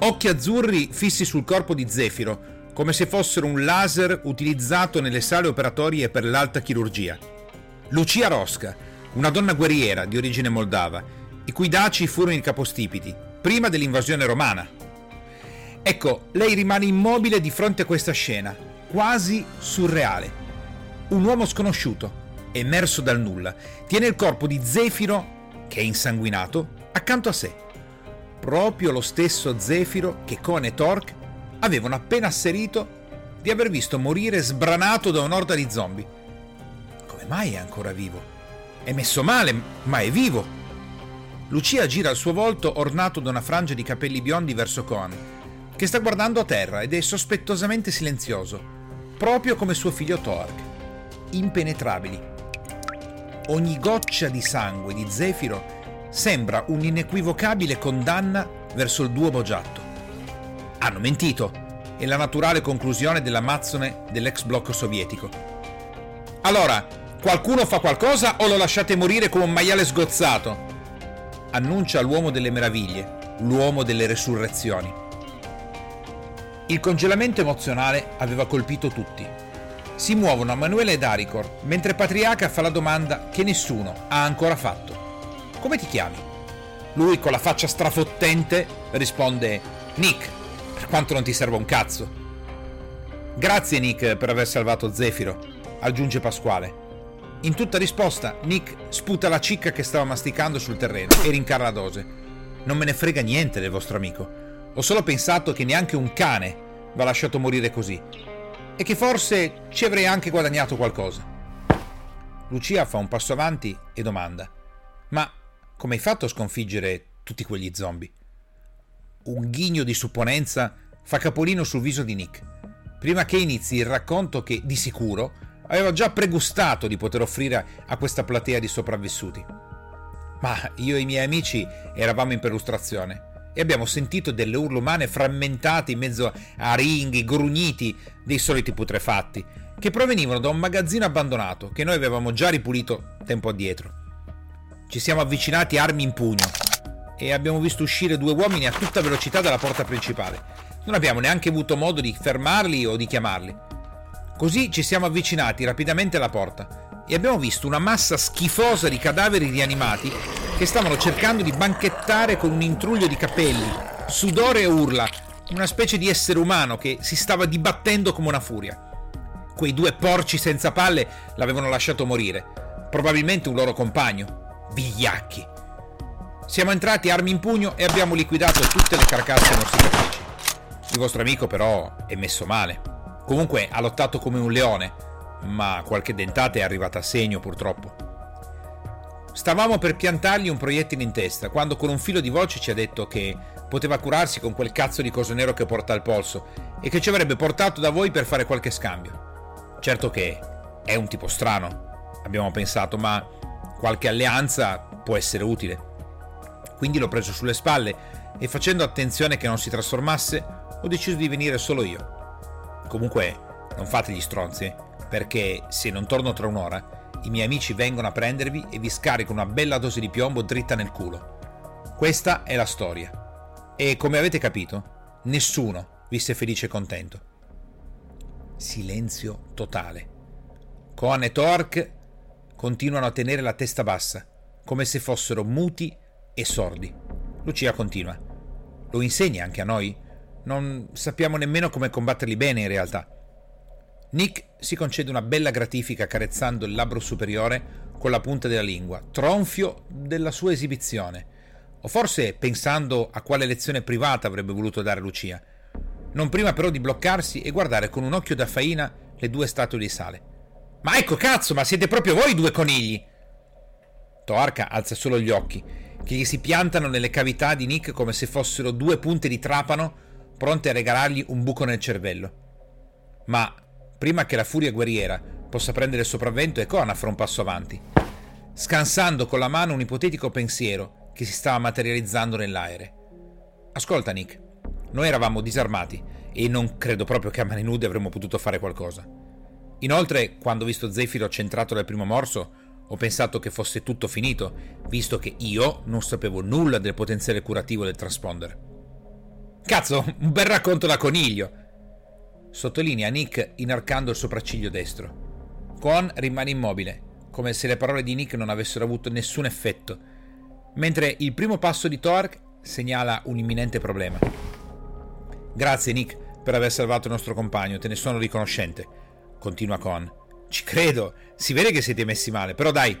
Occhi azzurri fissi sul corpo di Zefiro, come se fossero un laser utilizzato nelle sale operatorie per l'alta chirurgia. Lucia Rosca, una donna guerriera di origine moldava, i cui daci furono i capostipiti, prima dell'invasione romana. Ecco, lei rimane immobile di fronte a questa scena, quasi surreale. Un uomo sconosciuto, emerso dal nulla, tiene il corpo di Zefiro, che è insanguinato, accanto a sé. Proprio lo stesso Zefiro che Cohen e Torque avevano appena asserito di aver visto morire sbranato da un'orda di zombie. Come mai è ancora vivo? È messo male, ma è vivo. Lucia gira il suo volto ornato da una frangia di capelli biondi verso Cohen, che sta guardando a terra ed è sospettosamente silenzioso, proprio come suo figlio Torque. Impenetrabili. Ogni goccia di sangue di Zefiro sembra un'inequivocabile condanna verso il duo Bogiatto. Hanno mentito, è la naturale conclusione dell'amazzone dell'ex blocco sovietico. Allora, qualcuno fa qualcosa o lo lasciate morire come un maiale sgozzato? Annuncia l'uomo delle meraviglie, l'uomo delle resurrezioni. Il congelamento emozionale aveva colpito tutti. Si muovono Emanuele ed Aricor, mentre Patriarca fa la domanda che nessuno ha ancora fatto. Come ti chiami? Lui con la faccia strafottente risponde Nick, per quanto non ti serva un cazzo. Grazie Nick per aver salvato Zefiro, aggiunge Pasquale. In tutta risposta, Nick sputa la cicca che stava masticando sul terreno e rincara la dose. Non me ne frega niente del vostro amico. Ho solo pensato che neanche un cane va lasciato morire così. E che forse ci avrei anche guadagnato qualcosa. Lucia fa un passo avanti e domanda: Ma come hai fatto a sconfiggere tutti quegli zombie? Un ghigno di supponenza fa capolino sul viso di Nick, prima che inizi il racconto che, di sicuro, aveva già pregustato di poter offrire a questa platea di sopravvissuti. Ma io e i miei amici eravamo in perlustrazione e abbiamo sentito delle urla umane frammentate in mezzo a ringhi, grugniti dei soliti putrefatti, che provenivano da un magazzino abbandonato che noi avevamo già ripulito tempo addietro. Ci siamo avvicinati armi in pugno e abbiamo visto uscire due uomini a tutta velocità dalla porta principale. Non abbiamo neanche avuto modo di fermarli o di chiamarli. Così ci siamo avvicinati rapidamente alla porta e abbiamo visto una massa schifosa di cadaveri rianimati che stavano cercando di banchettare con un intruglio di capelli, sudore e urla, una specie di essere umano che si stava dibattendo come una furia. Quei due porci senza palle l'avevano lasciato morire, probabilmente un loro compagno, vigliacchi. Siamo entrati armi in pugno e abbiamo liquidato tutte le carcasse morsicatrici. Il vostro amico però è messo male. Comunque ha lottato come un leone, ma qualche dentata è arrivata a segno purtroppo. Stavamo per piantargli un proiettile in testa quando con un filo di voce ci ha detto che poteva curarsi con quel cazzo di coso nero che porta al polso e che ci avrebbe portato da voi per fare qualche scambio. Certo che è un tipo strano, abbiamo pensato, ma qualche alleanza può essere utile. Quindi l'ho preso sulle spalle e facendo attenzione che non si trasformasse, ho deciso di venire solo io. Comunque, non fate gli stronzi, perché se non torno tra un'ora, i miei amici vengono a prendervi e vi scaricano una bella dose di piombo dritta nel culo. Questa è la storia. E come avete capito, nessuno visse felice e contento. Silenzio totale. Coan e Torque continuano a tenere la testa bassa, come se fossero muti e sordi. Lucia continua. Lo insegni anche a noi? Non sappiamo nemmeno come combatterli bene in realtà. Nick si concede una bella gratifica accarezzando il labbro superiore con la punta della lingua, tronfio della sua esibizione, o forse pensando a quale lezione privata avrebbe voluto dare Lucia. Non prima però di bloccarsi e guardare con un occhio da faina le due statue di sale. Ma ecco cazzo, ma siete proprio voi due conigli! Toarca alza solo gli occhi, che gli si piantano nelle cavità di Nick come se fossero due punte di trapano pronte a regalargli un buco nel cervello. Ma prima che la furia guerriera possa prendere il sopravvento, Econa fa un passo avanti, scansando con la mano un ipotetico pensiero che si stava materializzando nell'aere. Ascolta, Nick, noi eravamo disarmati e non credo proprio che a mani nude avremmo potuto fare qualcosa. Inoltre, quando ho visto Zefiro centrato dal primo morso, ho pensato che fosse tutto finito, visto che io non sapevo nulla del potenziale curativo del transponder. Cazzo, un bel racconto da coniglio! Sottolinea Nick inarcando il sopracciglio destro. Quan rimane immobile, come se le parole di Nick non avessero avuto nessun effetto, mentre il primo passo di Torque segnala un imminente problema. Grazie Nick per aver salvato il nostro compagno, te ne sono riconoscente, continua Con. Ci credo, si vede che siete messi male, però dai,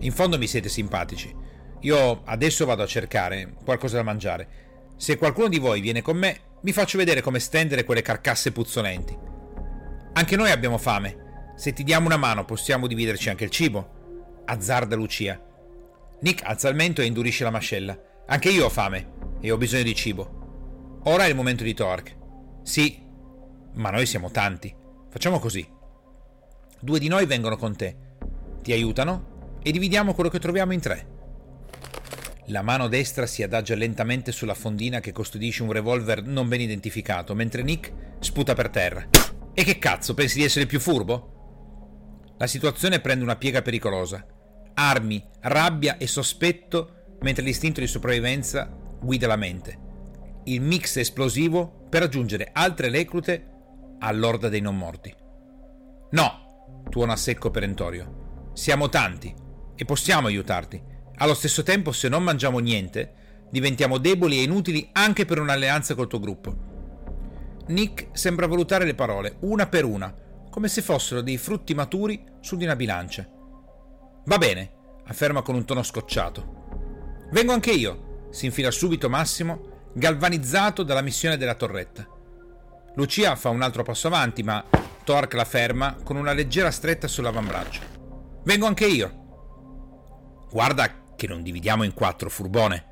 in fondo mi siete simpatici. Io adesso vado a cercare qualcosa da mangiare. Se qualcuno di voi viene con me, vi faccio vedere come stendere quelle carcasse puzzolenti. Anche noi abbiamo fame. Se ti diamo una mano possiamo dividerci anche il cibo. Azzarda Lucia. Nick alza il mento e indurisce la mascella. Anche io ho fame e ho bisogno di cibo. Ora è il momento di Torque. Sì, ma noi siamo tanti. Facciamo così. Due di noi vengono con te. Ti aiutano e dividiamo quello che troviamo in tre. La mano destra si adagia lentamente sulla fondina che custodisce un revolver non ben identificato, mentre Nick sputa per terra. E che cazzo, pensi di essere più furbo? La situazione prende una piega pericolosa. Armi, rabbia e sospetto, mentre l'istinto di sopravvivenza guida la mente. Il mix esplosivo per aggiungere altre reclute all'orda dei non morti. No, tuona secco perentorio. Siamo tanti e possiamo aiutarti. Allo stesso tempo, se non mangiamo niente, diventiamo deboli e inutili anche per un'alleanza col tuo gruppo. Nick sembra valutare le parole, una per una, come se fossero dei frutti maturi su di una bilancia. Va bene, afferma con un tono scocciato. Vengo anche io, si infila subito Massimo, galvanizzato dalla missione della torretta. Lucia fa un altro passo avanti, ma Torque la ferma con una leggera stretta sull'avambraccio. Vengo anche io. Guarda che non dividiamo in quattro, furbone.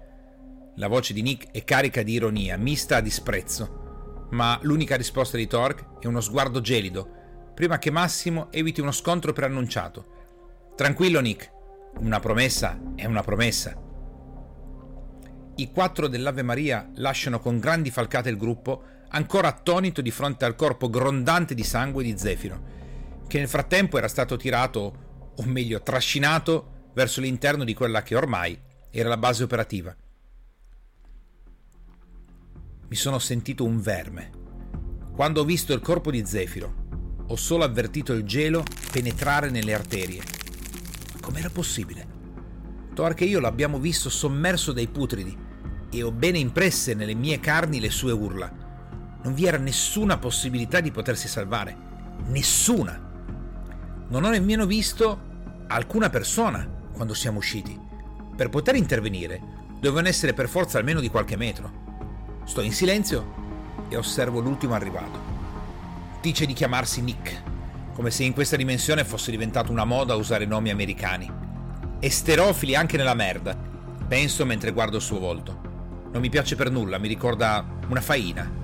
La voce di Nick è carica di ironia, mista a disprezzo, ma l'unica risposta di Torque è uno sguardo gelido, prima che Massimo eviti uno scontro preannunciato. Tranquillo Nick, una promessa è una promessa. I quattro dell'Ave Maria lasciano con grandi falcate il gruppo, ancora attonito di fronte al corpo grondante di sangue di Zefiro, che nel frattempo era stato tirato, o meglio trascinato, verso l'interno di quella che ormai era la base operativa. Mi sono sentito un verme. Quando ho visto il corpo di Zefiro, ho solo avvertito il gelo penetrare nelle arterie. Ma com'era possibile? Torque e io l'abbiamo visto sommerso dai putridi e ho bene impresse nelle mie carni le sue urla. Non vi era nessuna possibilità di potersi salvare. Nessuna. Non ho nemmeno visto alcuna persona quando siamo usciti. Per poter intervenire dovevano essere per forza almeno di qualche metro. Sto in silenzio e osservo l'ultimo arrivato. Dice di chiamarsi Nick, come se in questa dimensione fosse diventata una moda usare nomi americani. Esterofili anche nella merda, penso mentre guardo il suo volto. Non mi piace per nulla, mi ricorda una faina.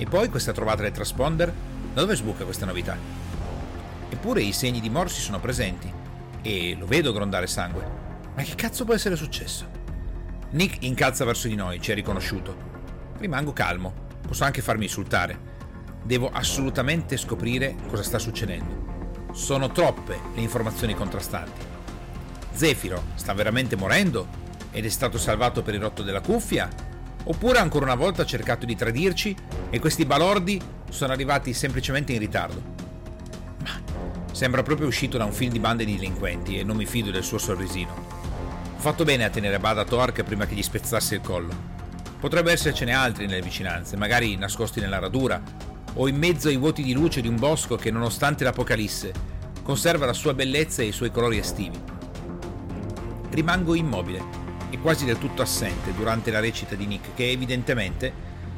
E poi questa trovata del transponder? Da dove sbuca questa novità? Eppure i segni di morsi sono presenti e lo vedo grondare sangue. Ma che cazzo può essere successo? Nick incalza verso di noi, ci ha riconosciuto. Rimango calmo, posso anche farmi insultare. Devo assolutamente scoprire cosa sta succedendo. Sono troppe le informazioni contrastanti. Zefiro sta veramente morendo ed è stato salvato per il rotto della cuffia? Oppure ancora una volta ha cercato di tradirci e questi balordi sono arrivati semplicemente in ritardo? Sembra proprio uscito da un film di bande di delinquenti e non mi fido del suo sorrisino. Ho fatto bene a tenere a bada Torque prima che gli spezzasse il collo. Potrebbe essercene altri nelle vicinanze, magari nascosti nella radura o in mezzo ai vuoti di luce di un bosco che, nonostante l'apocalisse, conserva la sua bellezza e i suoi colori estivi. Rimango immobile e quasi del tutto assente durante la recita di Nick, che evidentemente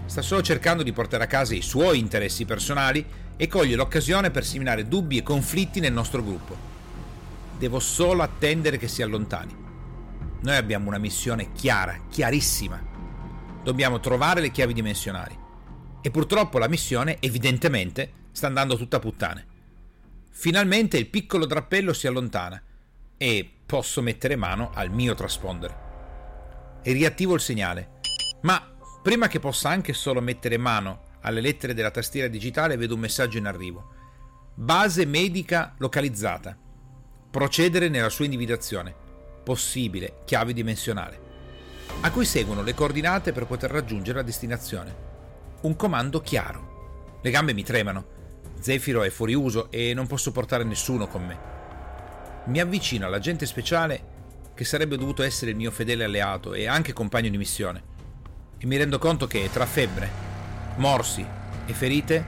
sta solo cercando di portare a casa i suoi interessi personali e coglie l'occasione per seminare dubbi e conflitti nel nostro gruppo. Devo solo attendere che si allontani. Noi abbiamo una missione chiara, chiarissima. Dobbiamo trovare le chiavi dimensionali. E purtroppo la missione, evidentemente, sta andando tutta puttane. Finalmente il piccolo drappello si allontana e posso mettere mano al mio transponder. E riattivo il segnale. Ma prima che possa anche solo mettere mano alle lettere della tastiera digitale vedo un messaggio in arrivo. Base medica localizzata. Procedere nella sua individuazione. Possibile chiave dimensionale. a cui seguono le coordinate per poter raggiungere la destinazione. Un comando chiaro. Le gambe mi tremano. Zefiro è fuori uso e non posso portare nessuno con me. Mi avvicino all'agente speciale che sarebbe dovuto essere il mio fedele alleato e anche compagno di missione. E mi rendo conto che tra febbre, morsi e ferite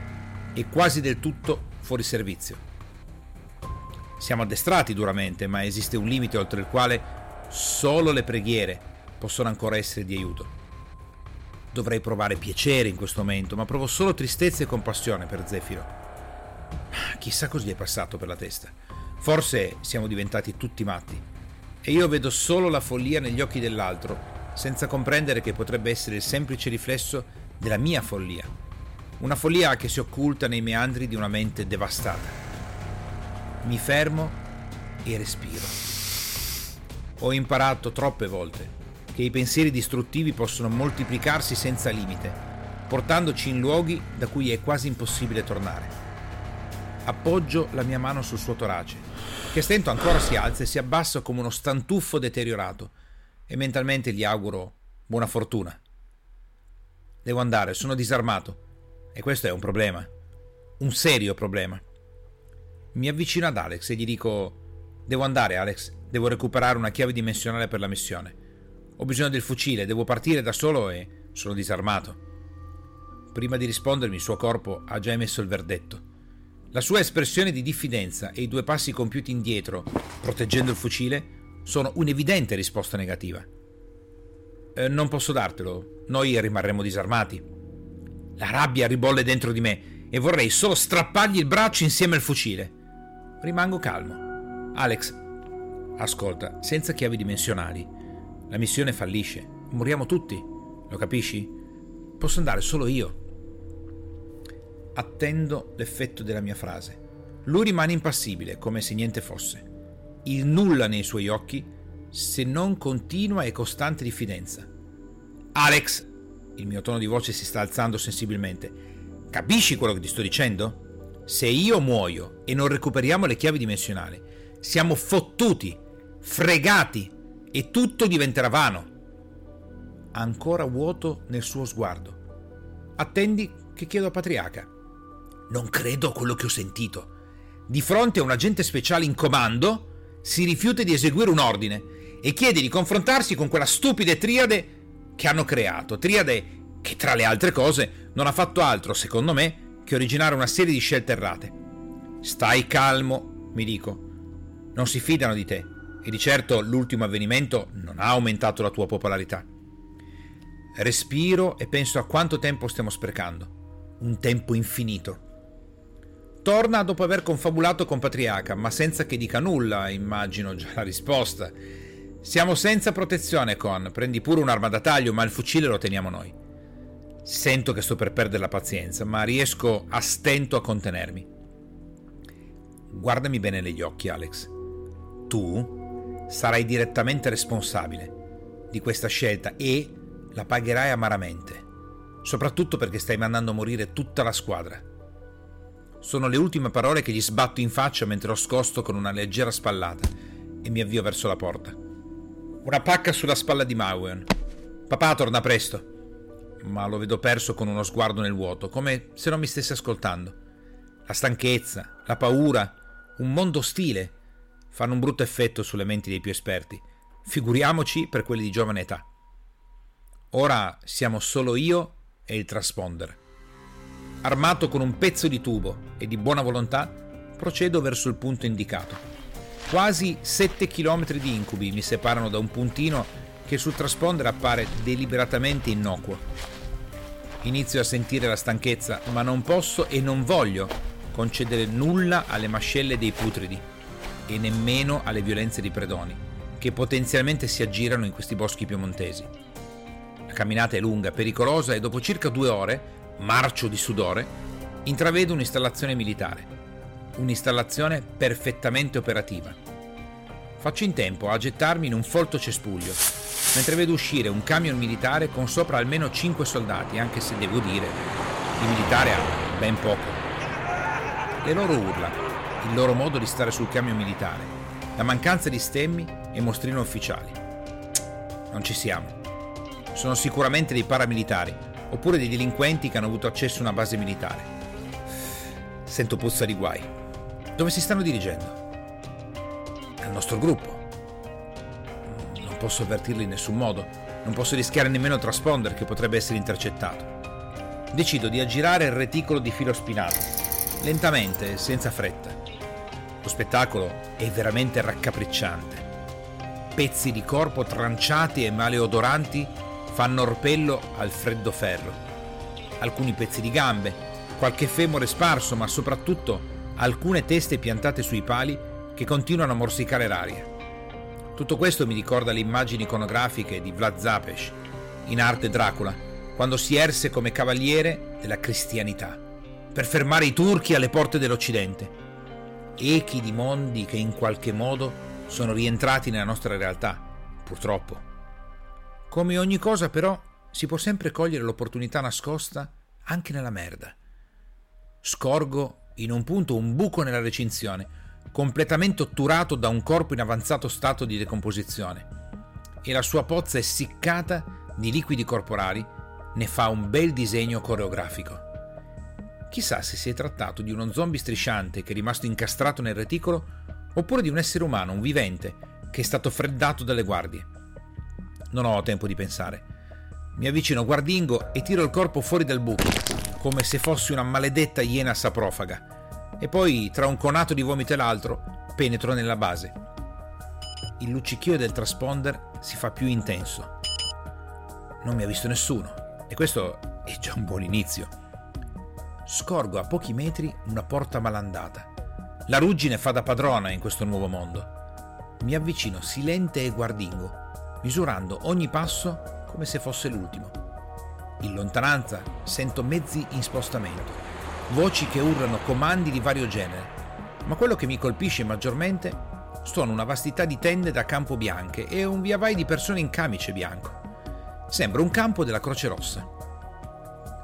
è quasi del tutto fuori servizio. Siamo addestrati duramente, ma esiste un limite oltre il quale solo le preghiere possono ancora essere di aiuto. Dovrei provare piacere in questo momento, ma provo solo tristezza e compassione per Zefiro. Chissà cosa gli è passato per la testa. Forse siamo diventati tutti matti. E io vedo solo la follia negli occhi dell'altro, senza comprendere che potrebbe essere il semplice riflesso della mia follia. Una follia che si occulta nei meandri di una mente devastata. Mi fermo e respiro. Ho imparato troppe volte che i pensieri distruttivi possono moltiplicarsi senza limite, portandoci in luoghi da cui è quasi impossibile tornare. Appoggio la mia mano sul suo torace, che stento ancora si alza e si abbassa come uno stantuffo deteriorato, e mentalmente gli auguro buona fortuna. Devo andare, sono disarmato, e questo è un problema, un serio problema. Mi avvicino ad Alex e gli dico: Devo andare, Alex. Devo recuperare una chiave dimensionale per la missione. Ho bisogno del fucile, devo partire da solo e sono disarmato. Prima di rispondermi, il suo corpo ha già emesso il verdetto. La sua espressione di diffidenza e i due passi compiuti indietro, proteggendo il fucile, sono un'evidente risposta negativa. Eh, non posso dartelo, noi rimarremo disarmati. La rabbia ribolle dentro di me e vorrei solo strappargli il braccio insieme al fucile. Rimango calmo. Alex, ascolta, senza chiavi dimensionali. La missione fallisce. Moriamo tutti. Lo capisci? Posso andare solo io. Attendo l'effetto della mia frase. Lui rimane impassibile, come se niente fosse. Il nulla nei suoi occhi, se non continua e costante diffidenza. Alex! Il mio tono di voce si sta alzando sensibilmente. Capisci quello che ti sto dicendo? Se io muoio e non recuperiamo le chiavi dimensionali, siamo fottuti, fregati e tutto diventerà vano. Ancora vuoto nel suo sguardo. Attendi che chiedo a Patriarca. Non credo a quello che ho sentito. Di fronte a un agente speciale in comando, si rifiuta di eseguire un ordine e chiede di confrontarsi con quella stupida triade che hanno creato. Triade che, tra le altre cose, non ha fatto altro, secondo me, che originare una serie di scelte errate. Stai calmo, mi dico. Non si fidano di te e di certo l'ultimo avvenimento non ha aumentato la tua popolarità. Respiro e penso a quanto tempo stiamo sprecando. Un tempo infinito. Torna dopo aver confabulato con Patriarca, ma senza che dica nulla, immagino già la risposta. Siamo senza protezione, Con. Prendi pure un'arma da taglio, ma il fucile lo teniamo noi. Sento che sto per perdere la pazienza, ma riesco a stento a contenermi. Guardami bene negli occhi, Alex. Tu sarai direttamente responsabile di questa scelta e la pagherai amaramente, soprattutto perché stai mandando a morire tutta la squadra. Sono le ultime parole che gli sbatto in faccia mentre lo scosto con una leggera spallata e mi avvio verso la porta. Una pacca sulla spalla di Mauen. Papà torna presto ma lo vedo perso con uno sguardo nel vuoto, come se non mi stesse ascoltando. La stanchezza, la paura, un mondo ostile fanno un brutto effetto sulle menti dei più esperti, figuriamoci per quelli di giovane età. Ora siamo solo io e il transponder. Armato con un pezzo di tubo e di buona volontà, procedo verso il punto indicato. Quasi 7 km di incubi mi separano da un puntino che sul transponder appare deliberatamente innocuo. Inizio a sentire la stanchezza, ma non posso e non voglio concedere nulla alle mascelle dei putridi e nemmeno alle violenze di predoni, che potenzialmente si aggirano in questi boschi piemontesi. La camminata è lunga, pericolosa e dopo circa due ore, marcio di sudore, intravedo un'installazione militare. Un'installazione perfettamente operativa. Faccio in tempo a gettarmi in un folto cespuglio mentre vedo uscire un camion militare con sopra almeno 5 soldati, anche se devo dire, di militare ha ben poco. Le loro urla, il loro modo di stare sul camion militare, la mancanza di stemmi e mostrino ufficiali. Non ci siamo. sono sicuramente dei paramilitari, oppure dei delinquenti che hanno avuto accesso a una base militare. Sento puzza di guai. Dove si stanno dirigendo? Al nostro gruppo. Non posso avvertirli in nessun modo. Non posso rischiare nemmeno il transponder che potrebbe essere intercettato. Decido di aggirare il reticolo di filo spinato, lentamente, senza fretta. Lo spettacolo è veramente raccapricciante. Pezzi di corpo tranciati e maleodoranti fanno orpello al freddo ferro. Alcuni pezzi di gambe, qualche femore sparso, ma soprattutto alcune teste piantate sui pali che continuano a morsicare l'aria. Tutto questo mi ricorda le immagini iconografiche di Vlad Zapes in arte Dracula, quando si erse come cavaliere della cristianità, per fermare i turchi alle porte dell'Occidente. Echi di mondi che in qualche modo sono rientrati nella nostra realtà, purtroppo. Come ogni cosa però si può sempre cogliere l'opportunità nascosta anche nella merda. Scorgo in un punto un buco nella recinzione, completamente otturato da un corpo in avanzato stato di decomposizione, e la sua pozza essiccata di liquidi corporali ne fa un bel disegno coreografico. Chissà se si è trattato di uno zombie strisciante che è rimasto incastrato nel reticolo oppure di un essere umano, un vivente, che è stato freddato dalle guardie. Non ho tempo di pensare. Mi avvicino Guardingo e tiro il corpo fuori dal buco, come se fossi una maledetta iena saprofaga. E poi, tra un conato di vomito e l'altro, penetro nella base. Il luccichio del transponder si fa più intenso. Non mi ha visto nessuno, e questo è già un buon inizio. Scorgo a pochi metri una porta malandata. La ruggine fa da padrona in questo nuovo mondo. Mi avvicino silente e guardingo misurando ogni passo come se fosse l'ultimo. In lontananza sento mezzi in spostamento, voci che urlano comandi di vario genere, ma quello che mi colpisce maggiormente sono una vastità di tende da campo bianche e un via vai di persone in camice bianco. Sembra un campo della Croce Rossa.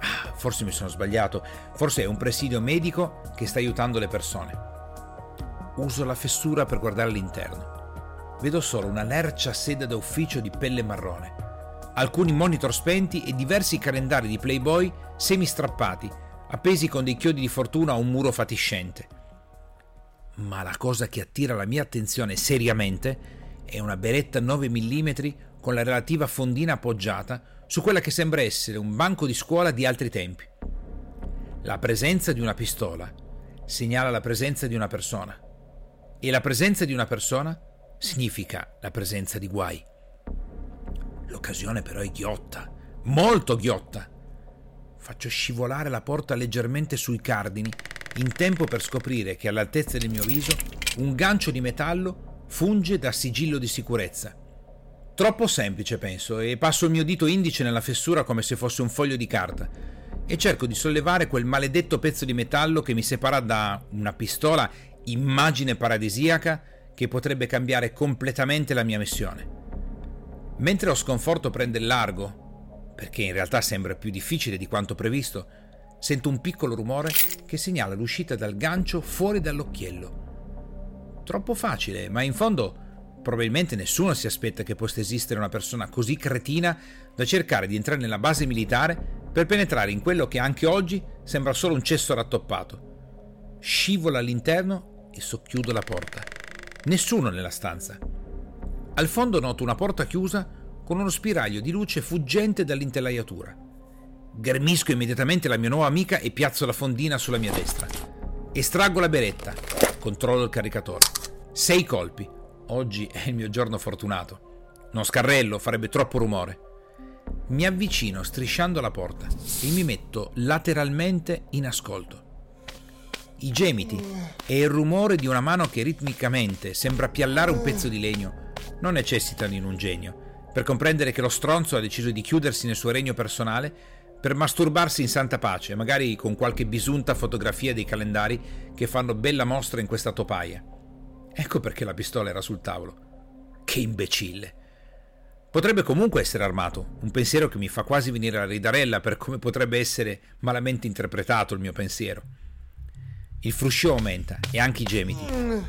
Ah, forse mi sono sbagliato, forse è un presidio medico che sta aiutando le persone. Uso la fessura per guardare all'interno vedo solo una lercia sede da ufficio di pelle marrone, alcuni monitor spenti e diversi calendari di Playboy semi-strappati, appesi con dei chiodi di fortuna a un muro fatiscente. Ma la cosa che attira la mia attenzione seriamente è una beretta 9 mm con la relativa fondina appoggiata su quella che sembra essere un banco di scuola di altri tempi. La presenza di una pistola segnala la presenza di una persona e la presenza di una persona significa la presenza di guai. L'occasione però è ghiotta, molto ghiotta. Faccio scivolare la porta leggermente sui cardini, in tempo per scoprire che all'altezza del mio viso un gancio di metallo funge da sigillo di sicurezza. Troppo semplice, penso, e passo il mio dito indice nella fessura come se fosse un foglio di carta e cerco di sollevare quel maledetto pezzo di metallo che mi separa da una pistola immagine paradisiaca che potrebbe cambiare completamente la mia missione. Mentre lo sconforto prende il largo, perché in realtà sembra più difficile di quanto previsto, sento un piccolo rumore che segnala l'uscita dal gancio fuori dall'occhiello. Troppo facile, ma in fondo probabilmente nessuno si aspetta che possa esistere una persona così cretina da cercare di entrare nella base militare per penetrare in quello che anche oggi sembra solo un cesso rattoppato. Scivolo all'interno e socchiudo la porta. Nessuno nella stanza. Al fondo noto una porta chiusa con uno spiraglio di luce fuggente dall'intelaiatura. Ghermisco immediatamente la mia nuova amica e piazzo la fondina sulla mia destra. Estraggo la beretta. Controllo il caricatore. Sei colpi. Oggi è il mio giorno fortunato. Non scarrello, farebbe troppo rumore. Mi avvicino strisciando la porta e mi metto lateralmente in ascolto i gemiti e il rumore di una mano che ritmicamente sembra piallare un pezzo di legno non necessitano in un genio per comprendere che lo stronzo ha deciso di chiudersi nel suo regno personale per masturbarsi in santa pace, magari con qualche bisunta fotografia dei calendari che fanno bella mostra in questa topaia. Ecco perché la pistola era sul tavolo. Che imbecille. Potrebbe comunque essere armato, un pensiero che mi fa quasi venire la ridarella per come potrebbe essere malamente interpretato il mio pensiero. Il fruscio aumenta e anche i gemiti.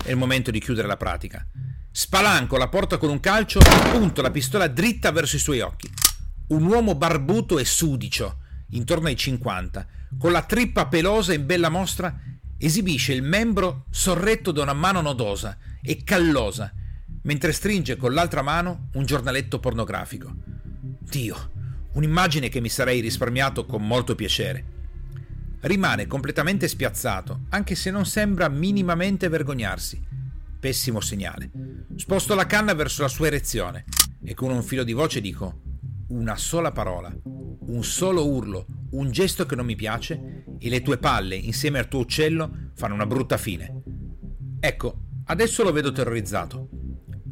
È il momento di chiudere la pratica. Spalanco la porta con un calcio e punto la pistola dritta verso i suoi occhi. Un uomo barbuto e sudicio, intorno ai 50, con la trippa pelosa in bella mostra, esibisce il membro sorretto da una mano nodosa e callosa, mentre stringe con l'altra mano un giornaletto pornografico. Dio, un'immagine che mi sarei risparmiato con molto piacere. Rimane completamente spiazzato, anche se non sembra minimamente vergognarsi. Pessimo segnale. Sposto la canna verso la sua erezione e con un filo di voce dico una sola parola, un solo urlo, un gesto che non mi piace e le tue palle insieme al tuo uccello fanno una brutta fine. Ecco, adesso lo vedo terrorizzato.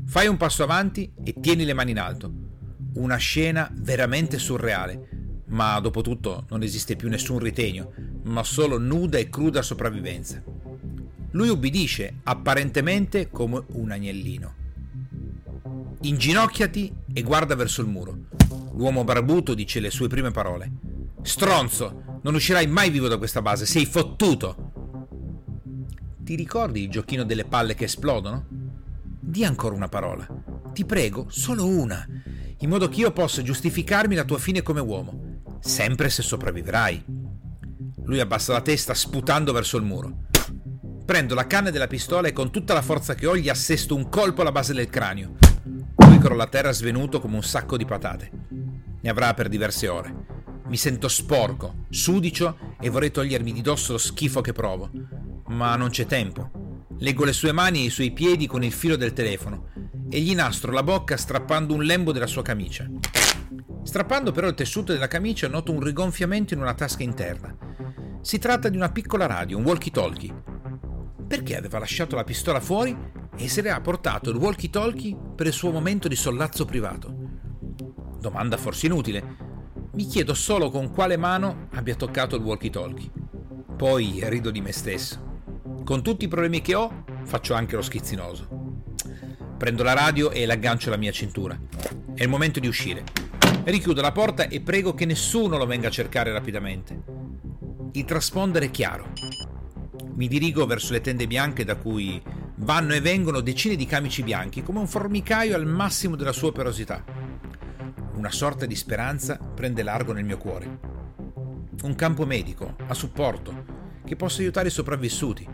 Fai un passo avanti e tieni le mani in alto. Una scena veramente surreale, ma dopo tutto non esiste più nessun ritegno, ma solo nuda e cruda sopravvivenza. Lui ubbidisce, apparentemente come un agnellino. Inginocchiati e guarda verso il muro. L'uomo barbuto dice le sue prime parole. Stronzo, non uscirai mai vivo da questa base, sei fottuto. Ti ricordi il giochino delle palle che esplodono? Di ancora una parola. Ti prego, solo una, in modo che io possa giustificarmi la tua fine come uomo, sempre se sopravvivrai. Lui abbassa la testa sputando verso il muro. Prendo la canna della pistola e con tutta la forza che ho gli assesto un colpo alla base del cranio. Lui crolla a terra svenuto come un sacco di patate. Ne avrà per diverse ore. Mi sento sporco, sudicio e vorrei togliermi di dosso lo schifo che provo. Ma non c'è tempo. Leggo le sue mani e i suoi piedi con il filo del telefono e gli nastro la bocca strappando un lembo della sua camicia. Strappando però il tessuto della camicia noto un rigonfiamento in una tasca interna. Si tratta di una piccola radio, un walkie-talkie. Perché aveva lasciato la pistola fuori e se le ha portato il walkie-talkie per il suo momento di sollazzo privato? Domanda forse inutile. Mi chiedo solo con quale mano abbia toccato il walkie-talkie. Poi rido di me stesso. Con tutti i problemi che ho, faccio anche lo schizzinoso. Prendo la radio e l'aggancio alla mia cintura. È il momento di uscire. Richiudo la porta e prego che nessuno lo venga a cercare rapidamente. Il trasponder è chiaro. Mi dirigo verso le tende bianche da cui vanno e vengono decine di camici bianchi, come un formicaio al massimo della sua operosità. Una sorta di speranza prende largo nel mio cuore. Un campo medico, a supporto, che possa aiutare i sopravvissuti.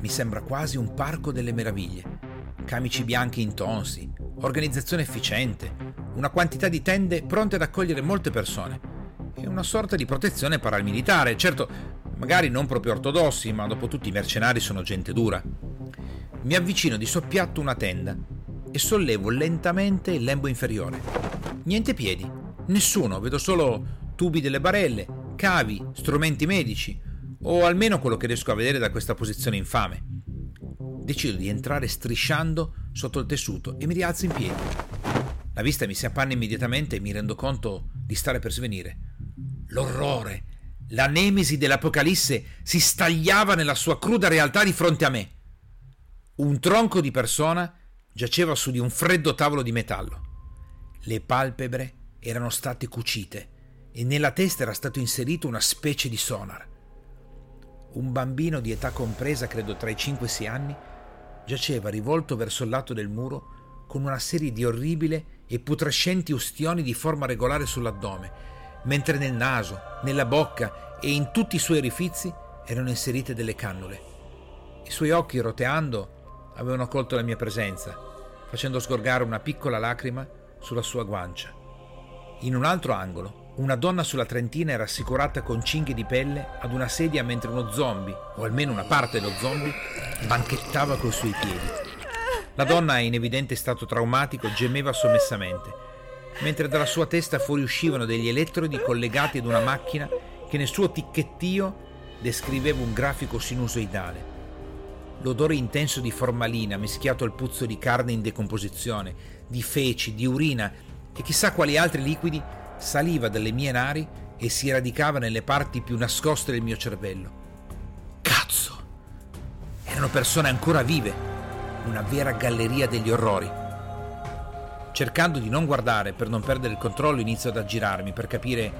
Mi sembra quasi un parco delle meraviglie. Camici bianchi intonsi, organizzazione efficiente, una quantità di tende pronte ad accogliere molte persone e una sorta di protezione paramilitare, certo, magari non proprio ortodossi, ma dopo tutti i mercenari sono gente dura. Mi avvicino di soppiatto una tenda e sollevo lentamente il lembo inferiore. Niente piedi, nessuno, vedo solo tubi delle barelle, cavi, strumenti medici, o almeno quello che riesco a vedere da questa posizione infame. Decido di entrare strisciando sotto il tessuto e mi rialzo in piedi. La vista mi si appanna immediatamente e mi rendo conto di stare per svenire. L'orrore, la nemesi dell'Apocalisse si stagliava nella sua cruda realtà di fronte a me. Un tronco di persona giaceva su di un freddo tavolo di metallo. Le palpebre erano state cucite e nella testa era stato inserito una specie di sonar. Un bambino di età compresa, credo tra i 5 e i 6 anni, giaceva rivolto verso il lato del muro con una serie di orribili e putrescenti ustioni di forma regolare sull'addome, mentre nel naso, nella bocca e in tutti i suoi orifizi erano inserite delle cannule. I suoi occhi, roteando, avevano colto la mia presenza, facendo sgorgare una piccola lacrima sulla sua guancia. In un altro angolo, una donna sulla trentina era assicurata con cinghie di pelle ad una sedia mentre uno zombie, o almeno una parte dello zombie, banchettava coi suoi piedi. La donna, in evidente stato traumatico, gemeva sommessamente, mentre dalla sua testa fuoriuscivano degli elettrodi collegati ad una macchina che nel suo ticchettio descriveva un grafico sinusoidale. L'odore intenso di formalina mischiato al puzzo di carne in decomposizione, di feci, di urina e chissà quali altri liquidi saliva dalle mie nari e si radicava nelle parti più nascoste del mio cervello. Cazzo! Erano persone ancora vive, una vera galleria degli orrori. Cercando di non guardare per non perdere il controllo, inizio ad aggirarmi per capire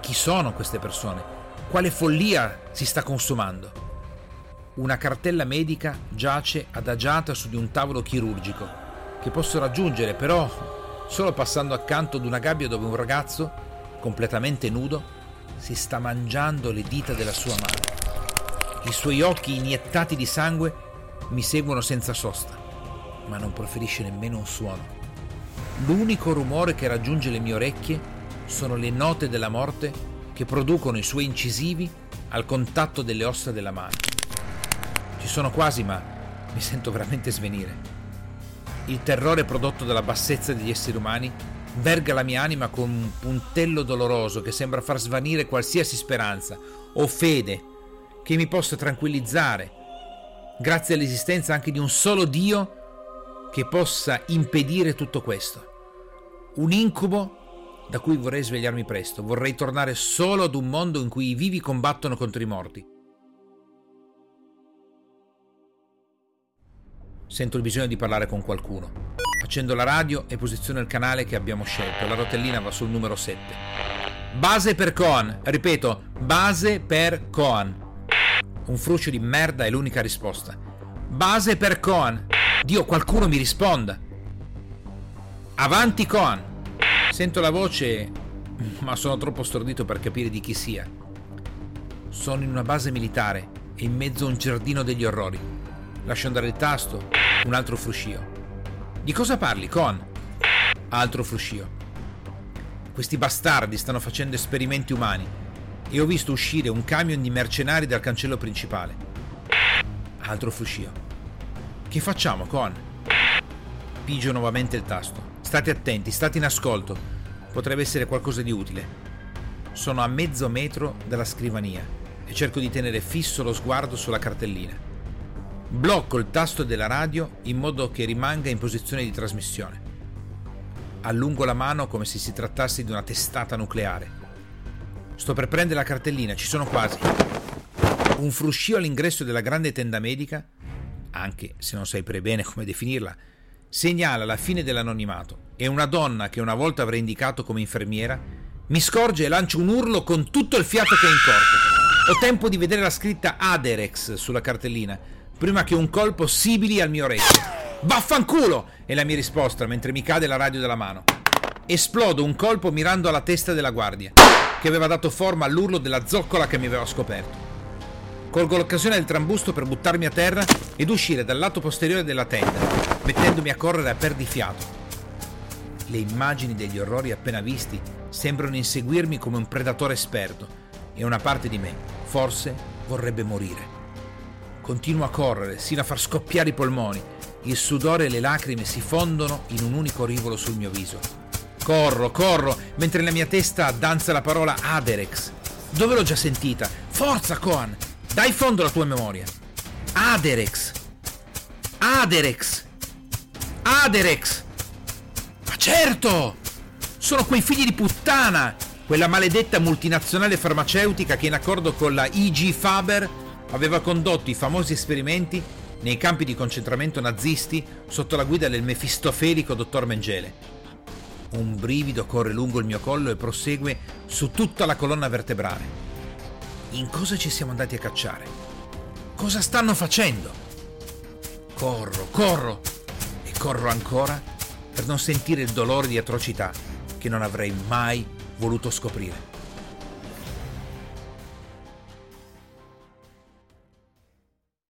chi sono queste persone, quale follia si sta consumando. Una cartella medica giace adagiata su di un tavolo chirurgico, che posso raggiungere, però solo passando accanto ad una gabbia dove un ragazzo, completamente nudo, si sta mangiando le dita della sua mano. I suoi occhi iniettati di sangue mi seguono senza sosta, ma non proferisce nemmeno un suono. L'unico rumore che raggiunge le mie orecchie sono le note della morte che producono i suoi incisivi al contatto delle ossa della mano. Ci sono quasi, ma mi sento veramente svenire. Il terrore prodotto dalla bassezza degli esseri umani verga la mia anima con un puntello doloroso che sembra far svanire qualsiasi speranza o fede che mi possa tranquillizzare, grazie all'esistenza anche di un solo Dio che possa impedire tutto questo. Un incubo da cui vorrei svegliarmi presto, vorrei tornare solo ad un mondo in cui i vivi combattono contro i morti. Sento il bisogno di parlare con qualcuno. Accendo la radio e posiziono il canale che abbiamo scelto. La rotellina va sul numero 7. Base per Coan. Ripeto, base per Coan. Un fruscio di merda è l'unica risposta. Base per Coan. Dio, qualcuno mi risponda. Avanti Coan. Sento la voce, ma sono troppo stordito per capire di chi sia. Sono in una base militare e in mezzo a un giardino degli orrori. Lascio andare il tasto, un altro fruscio. Di cosa parli, Con? Altro fruscio. Questi bastardi stanno facendo esperimenti umani e ho visto uscire un camion di mercenari dal cancello principale. Altro fruscio. Che facciamo, Con? Pigio nuovamente il tasto. State attenti, state in ascolto. Potrebbe essere qualcosa di utile. Sono a mezzo metro dalla scrivania e cerco di tenere fisso lo sguardo sulla cartellina. Blocco il tasto della radio in modo che rimanga in posizione di trasmissione. Allungo la mano come se si trattasse di una testata nucleare. Sto per prendere la cartellina, ci sono quasi. Un fruscio all'ingresso della grande tenda medica, anche se non sai bene come definirla, segnala la fine dell'anonimato e una donna che una volta avrei indicato come infermiera mi scorge e lancia un urlo con tutto il fiato che è in corpo. Ho tempo di vedere la scritta Aderex sulla cartellina prima che un colpo sibili al mio orecchio. Vaffanculo! è la mia risposta mentre mi cade la radio dalla mano. Esplodo un colpo mirando alla testa della guardia, che aveva dato forma all'urlo della zoccola che mi aveva scoperto. Colgo l'occasione del trambusto per buttarmi a terra ed uscire dal lato posteriore della tenda, mettendomi a correre a perdifiato. Le immagini degli orrori appena visti sembrano inseguirmi come un predatore esperto e una parte di me, forse, vorrebbe morire. Continuo a correre, sino a far scoppiare i polmoni. Il sudore e le lacrime si fondono in un unico rivolo sul mio viso. Corro, corro, mentre nella mia testa danza la parola Aderex. Dove l'ho già sentita? Forza, Coan! Dai fondo alla tua memoria. Aderex. Aderex. Aderex. Ma certo! Sono quei figli di puttana! Quella maledetta multinazionale farmaceutica che in accordo con la IG Faber aveva condotto i famosi esperimenti nei campi di concentramento nazisti sotto la guida del mefistofelico dottor Mengele. Un brivido corre lungo il mio collo e prosegue su tutta la colonna vertebrale. In cosa ci siamo andati a cacciare? Cosa stanno facendo? Corro, corro corro ancora per non sentire il dolore di atrocità che non avrei mai voluto scoprire.